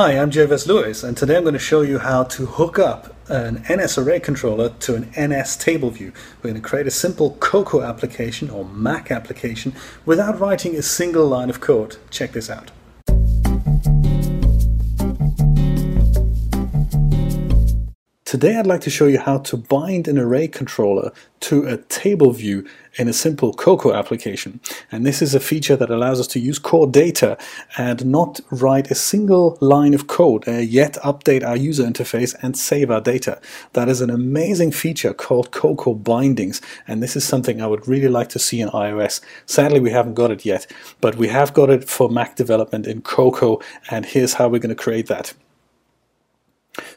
Hi, I'm Jay Versluis, and today I'm going to show you how to hook up an NS array controller to an NS table view. We're going to create a simple Cocoa application or Mac application without writing a single line of code. Check this out. Today I'd like to show you how to bind an array controller to a table view in a simple Cocoa application. And this is a feature that allows us to use core data and not write a single line of code, uh, yet update our user interface and save our data. That is an amazing feature called Cocoa bindings. And this is something I would really like to see in iOS. Sadly, we haven't got it yet, but we have got it for Mac development in Cocoa. And here's how we're going to create that.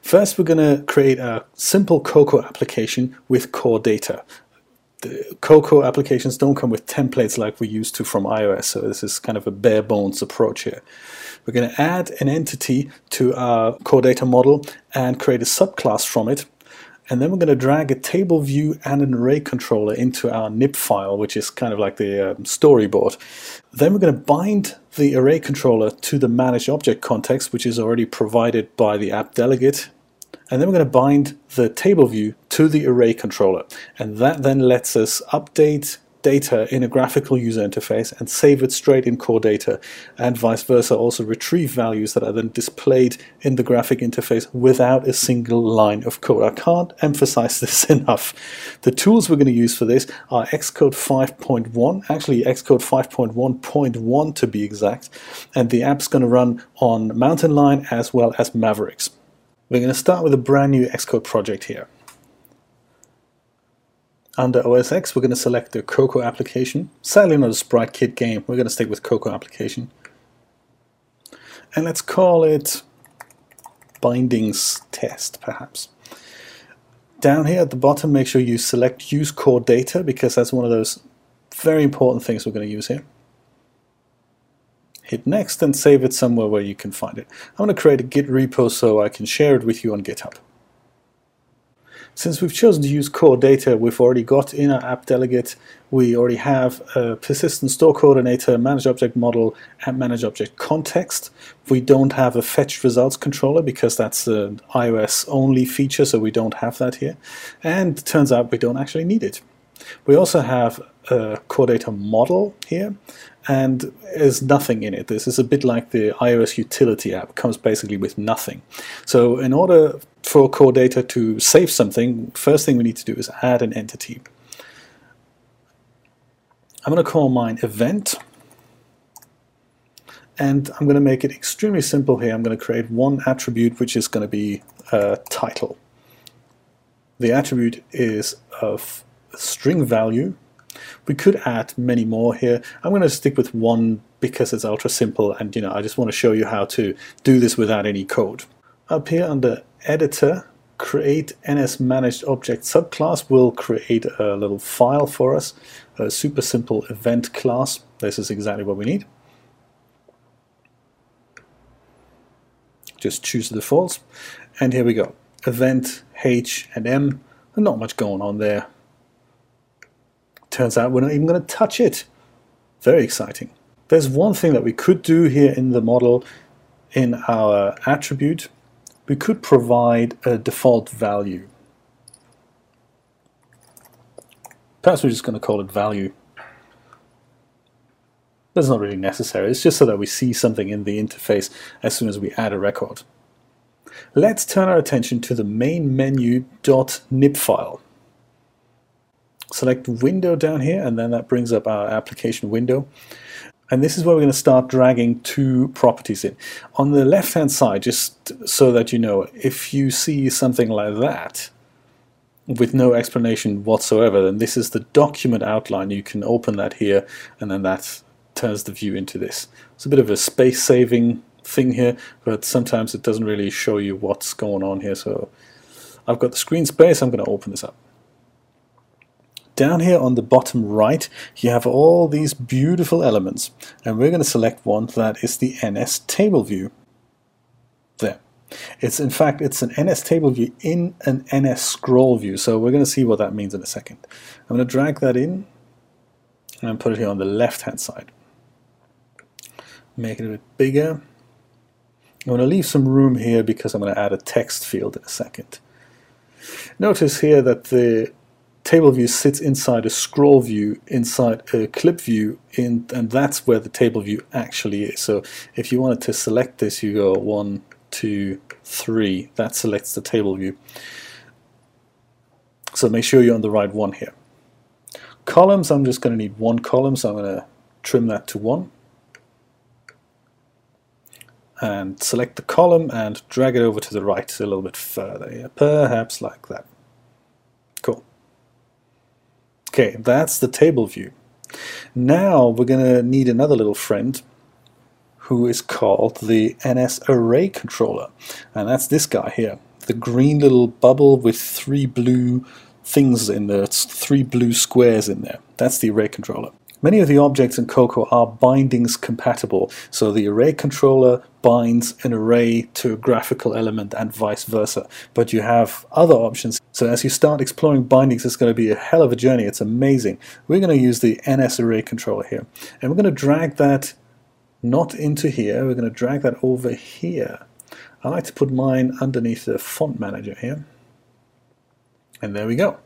First, we're going to create a simple Cocoa application with core data. The Cocoa applications don't come with templates like we used to from iOS, so this is kind of a bare bones approach here. We're going to add an entity to our core data model and create a subclass from it and then we're going to drag a table view and an array controller into our NIB file, which is kind of like the um, storyboard. Then we're going to bind the array controller to the managed object context, which is already provided by the app delegate. And then we're going to bind the table view to the array controller. And that then lets us update data in a graphical user interface and save it straight in core data and vice versa also retrieve values that are then displayed in the graphic interface without a single line of code. I can't emphasize this enough. The tools we're going to use for this are Xcode 5.1, actually Xcode 5.1.1 to be exact, and the app's going to run on Mountain Lion as well as Mavericks. We're going to start with a brand new Xcode project here. Under OS X, we're going to select the Cocoa application. Sadly not a Sprite Kit game, we're going to stick with Cocoa application. And let's call it bindings test, perhaps. Down here at the bottom, make sure you select use core data because that's one of those very important things we're going to use here. Hit next and save it somewhere where you can find it. I'm going to create a Git repo so I can share it with you on GitHub. Since we've chosen to use core data, we've already got in our app delegate, we already have a persistent store coordinator, manage object model, and manage object context. We don't have a fetch results controller because that's an iOS only feature, so we don't have that here. And turns out we don't actually need it. We also have a core data model here, and there's nothing in it. This is a bit like the iOS utility app, it comes basically with nothing. So in order for core data to save something, first thing we need to do is add an entity. I'm going to call mine event and I'm going to make it extremely simple here. I'm going to create one attribute which is going to be a title. The attribute is of string value we could add many more here. I'm going to stick with one because it's ultra simple and you know I just want to show you how to do this without any code. Up here under editor create NS managed object subclass will create a little file for us, a super simple event class. This is exactly what we need. Just choose the defaults and here we go. Event H and M, not much going on there. Turns out we're not even going to touch it. Very exciting. There's one thing that we could do here in the model in our attribute. We could provide a default value. Perhaps we're just going to call it value. That's not really necessary. It's just so that we see something in the interface as soon as we add a record. Let's turn our attention to the main menu.nib file select window down here and then that brings up our application window and this is where we're going to start dragging two properties in. On the left hand side, just so that you know, if you see something like that with no explanation whatsoever, then this is the document outline. You can open that here and then that turns the view into this. It's a bit of a space saving thing here, but sometimes it doesn't really show you what's going on here. So I've got the screen space, I'm going to open this up down here on the bottom right, you have all these beautiful elements. And we're going to select one that is the NS table view. There. It's in fact, it's an NS table view in an NS scroll view. So we're going to see what that means in a second. I'm going to drag that in and put it here on the left hand side. Make it a bit bigger. I'm going to leave some room here because I'm going to add a text field in a second. Notice here that the table view sits inside a scroll view inside a clip view in, and that's where the table view actually is. So if you wanted to select this, you go one, two, three. That selects the table view. So make sure you're on the right one here. Columns, I'm just going to need one column, so I'm going to trim that to one. And select the column and drag it over to the right a little bit further, yeah, perhaps like that. Cool. Okay, that's the table view. Now we're going to need another little friend who is called the NS Array Controller. And that's this guy here, the green little bubble with three blue things in there, three blue squares in there. That's the array controller. Many of the objects in Cocoa are bindings compatible, so the array controller binds an array to a graphical element and vice versa. But you have other options, so as you start exploring bindings, it's going to be a hell of a journey. It's amazing. We're going to use the NS array controller here, and we're going to drag that not into here, we're going to drag that over here. I like to put mine underneath the font manager here. And there we go.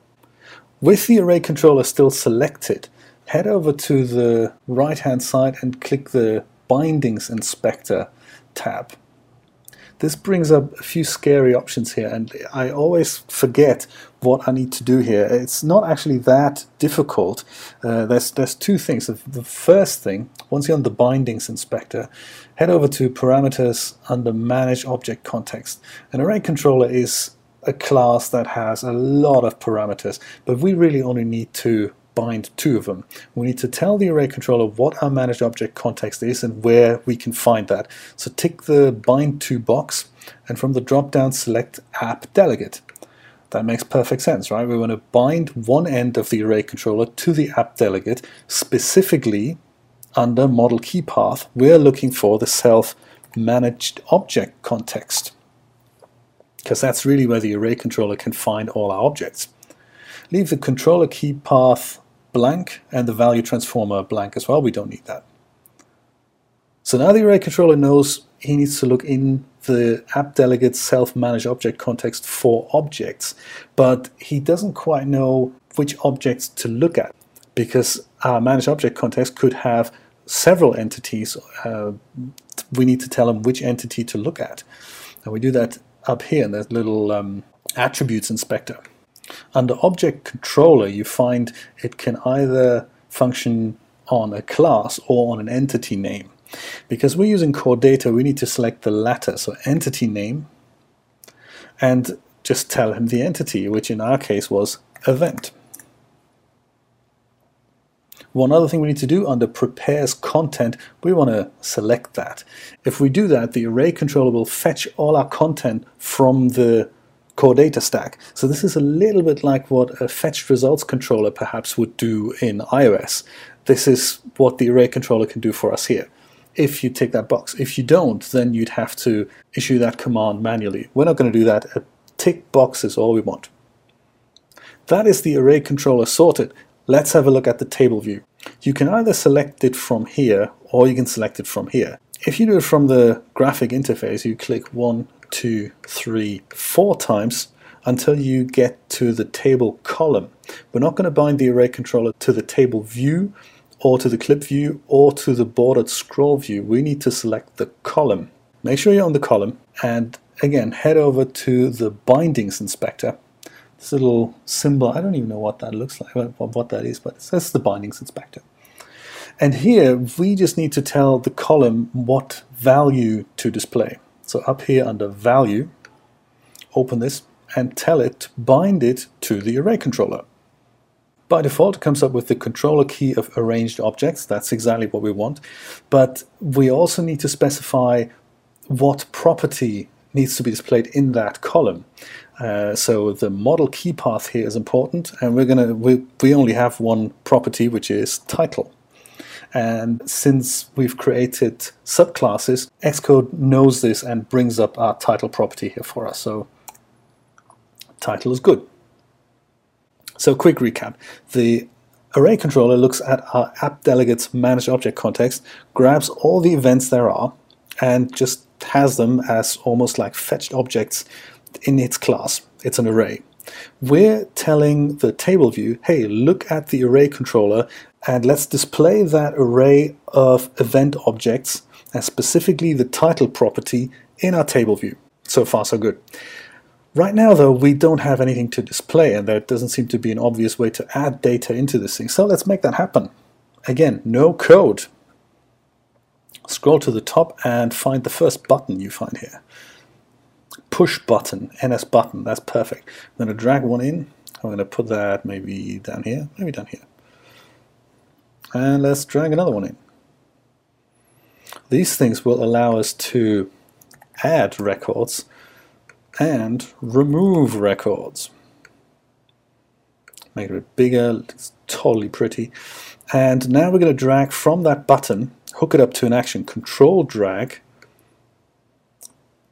With the array controller still selected, head over to the right hand side and click the Bindings Inspector tab. This brings up a few scary options here and I always forget what I need to do here. It's not actually that difficult. Uh, there's, there's two things. The first thing, once you're on the Bindings Inspector, head over to Parameters under Manage Object Context. An array controller is a class that has a lot of parameters, but we really only need to bind two of them. We need to tell the array controller what our managed object context is and where we can find that. So tick the bind to box and from the drop down select app delegate. That makes perfect sense, right? We want to bind one end of the array controller to the app delegate specifically under model key path. We're looking for the self managed object context because that's really where the array controller can find all our objects. Leave the controller key path blank and the value transformer blank as well. We don't need that. So now the array controller knows he needs to look in the app delegate self-managed object context for objects, but he doesn't quite know which objects to look at because our managed object context could have several entities. Uh, we need to tell him which entity to look at. And we do that up here in that little um, attributes inspector. Under object controller, you find it can either function on a class or on an entity name. Because we're using core data, we need to select the latter, so entity name, and just tell him the entity, which in our case was event. One other thing we need to do under prepares content, we want to select that. If we do that, the array controller will fetch all our content from the core data stack. So this is a little bit like what a fetched results controller perhaps would do in iOS. This is what the array controller can do for us here if you tick that box. If you don't, then you'd have to issue that command manually. We're not going to do that. A tick box is all we want. That is the array controller sorted. Let's have a look at the table view. You can either select it from here or you can select it from here. If you do it from the graphic interface, you click one, two, three, four times until you get to the table column. We're not going to bind the array controller to the table view or to the clip view or to the bordered scroll view. We need to select the column. Make sure you're on the column and again head over to the bindings inspector this little symbol, I don't even know what that looks like, what that is, but it says the bindings inspector. And here we just need to tell the column what value to display. So up here under value, open this and tell it to bind it to the array controller. By default, it comes up with the controller key of arranged objects. That's exactly what we want. But we also need to specify what property needs to be displayed in that column. Uh, so the model key path here is important, and we're gonna we, we only have one property, which is title. And since we've created subclasses, Xcode knows this and brings up our title property here for us. So title is good. So quick recap. The array controller looks at our app delegates managed object context, grabs all the events there are, and just has them as almost like fetched objects in its class. It's an array. We're telling the table view, hey, look at the array controller and let's display that array of event objects and specifically the title property in our table view. So far, so good. Right now, though, we don't have anything to display, and there doesn't seem to be an obvious way to add data into this thing. So let's make that happen. Again, no code. Scroll to the top and find the first button you find here. Push button, NS button, that's perfect. I'm going to drag one in. I'm going to put that maybe down here, maybe down here. And let's drag another one in. These things will allow us to add records and remove records. Make it a bit bigger, it's totally pretty. And now we're going to drag from that button, hook it up to an action, control drag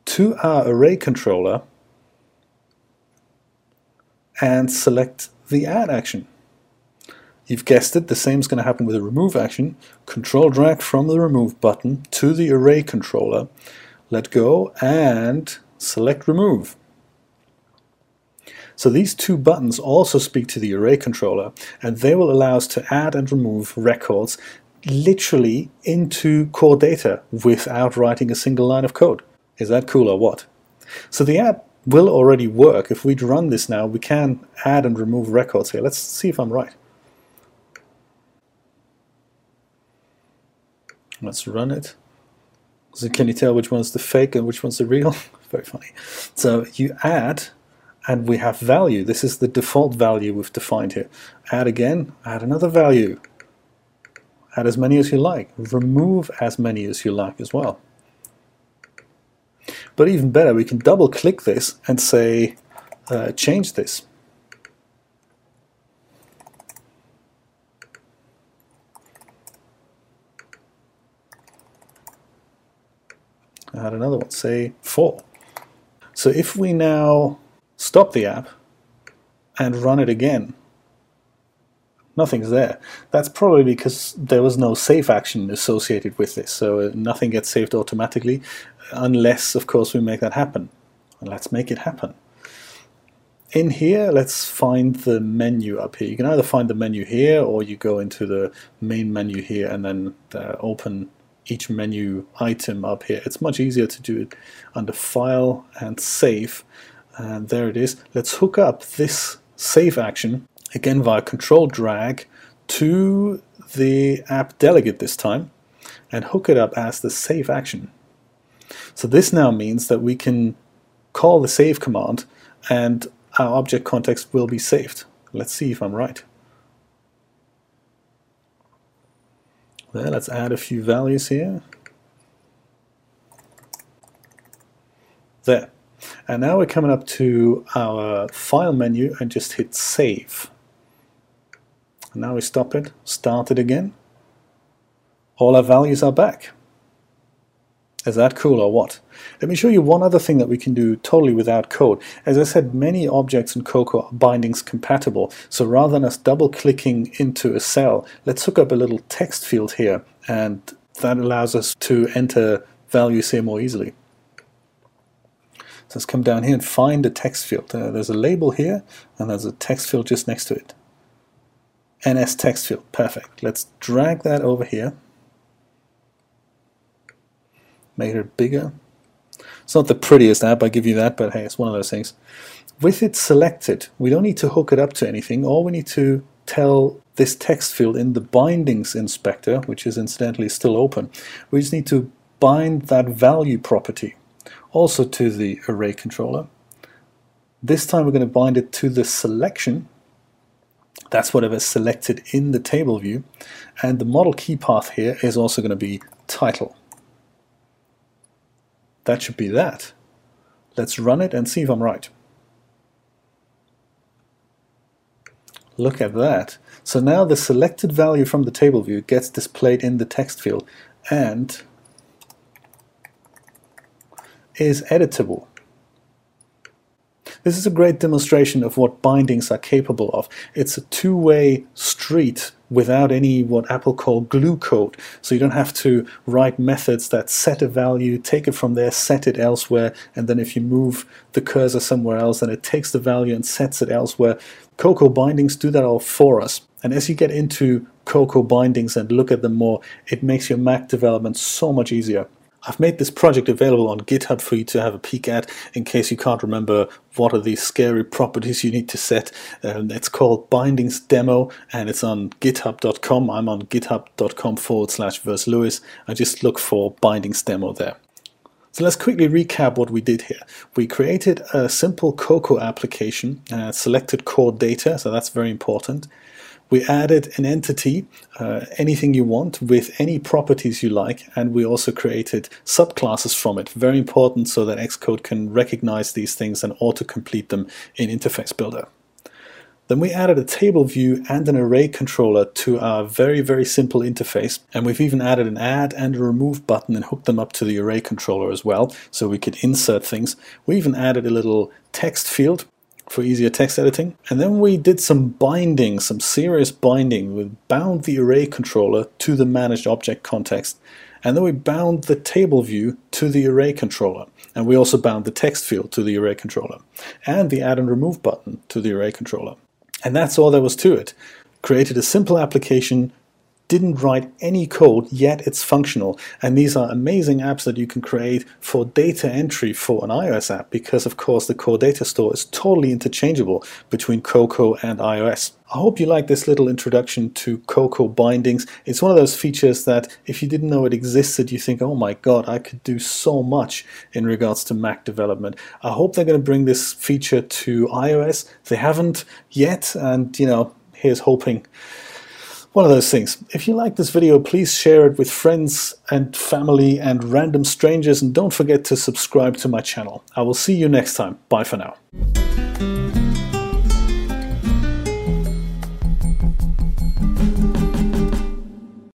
to our array controller and select the add action. You've guessed it, the same is going to happen with the remove action. Control drag from the remove button to the array controller, let go and select remove. So these two buttons also speak to the array controller and they will allow us to add and remove records literally into core data without writing a single line of code. Is that cool or what? So the app will already work. If we'd run this now, we can add and remove records here. Let's see if I'm right. Let's run it. So can you tell which one's the fake and which one's the real? Very funny. So you add, and we have value. This is the default value we've defined here. Add again, add another value. Add as many as you like. Remove as many as you like as well. But even better, we can double click this and say, uh, change this. Add another one, say 4. So if we now stop the app and run it again, nothing's there. That's probably because there was no save action associated with this, so uh, nothing gets saved automatically, unless, of course, we make that happen. And let's make it happen. In here, let's find the menu up here. You can either find the menu here, or you go into the main menu here and then uh, open each menu item up here. It's much easier to do it under File and Save. And there it is. Let's hook up this save action, again via Control Drag, to the app delegate this time, and hook it up as the save action. So this now means that we can call the save command and our object context will be saved. Let's see if I'm right. There, let's add a few values here. There. And now we're coming up to our file menu and just hit save. And now we stop it, start it again. All our values are back. Is that cool or what? Let me show you one other thing that we can do totally without code. As I said, many objects in Cocoa are bindings compatible. So rather than us double clicking into a cell, let's hook up a little text field here. And that allows us to enter values here more easily. So let's come down here and find a text field. Uh, there's a label here, and there's a text field just next to it. NS text field, perfect. Let's drag that over here make it bigger. It's not the prettiest app, I give you that, but hey, it's one of those things. With it selected, we don't need to hook it up to anything. All we need to tell this text field in the bindings inspector, which is incidentally still open, we just need to bind that value property also to the array controller. This time we're going to bind it to the selection. That's whatever's selected in the table view. And the model key path here is also going to be title. That should be that. Let's run it and see if I'm right. Look at that. So now the selected value from the table view gets displayed in the text field and is editable. This is a great demonstration of what bindings are capable of. It's a two-way street without any what Apple call glue code. So you don't have to write methods that set a value, take it from there, set it elsewhere, and then if you move the cursor somewhere else, then it takes the value and sets it elsewhere. Cocoa bindings do that all for us. And as you get into Cocoa bindings and look at them more, it makes your Mac development so much easier. I've made this project available on GitHub for you to have a peek at in case you can't remember what are these scary properties you need to set. Um, it's called Bindings Demo and it's on github.com. I'm on github.com forward slash versluis. I just look for Bindings Demo there. So let's quickly recap what we did here. We created a simple Cocoa application, uh, selected core data, so that's very important. We added an entity, uh, anything you want, with any properties you like, and we also created subclasses from it. Very important so that Xcode can recognize these things and auto-complete them in Interface Builder. Then we added a table view and an array controller to our very, very simple interface. And we've even added an add and a remove button and hooked them up to the array controller as well, so we could insert things. We even added a little text field for easier text editing. And then we did some binding, some serious binding. We bound the array controller to the managed object context. And then we bound the table view to the array controller. And we also bound the text field to the array controller. And the add and remove button to the array controller. And that's all there was to it. Created a simple application didn't write any code, yet it's functional. And these are amazing apps that you can create for data entry for an iOS app because, of course, the core data store is totally interchangeable between Cocoa and iOS. I hope you like this little introduction to Cocoa bindings. It's one of those features that if you didn't know it existed, you think, oh my god, I could do so much in regards to Mac development. I hope they're going to bring this feature to iOS. They haven't yet, and you know, here's hoping one of those things. If you like this video, please share it with friends and family and random strangers and don't forget to subscribe to my channel. I will see you next time. Bye for now.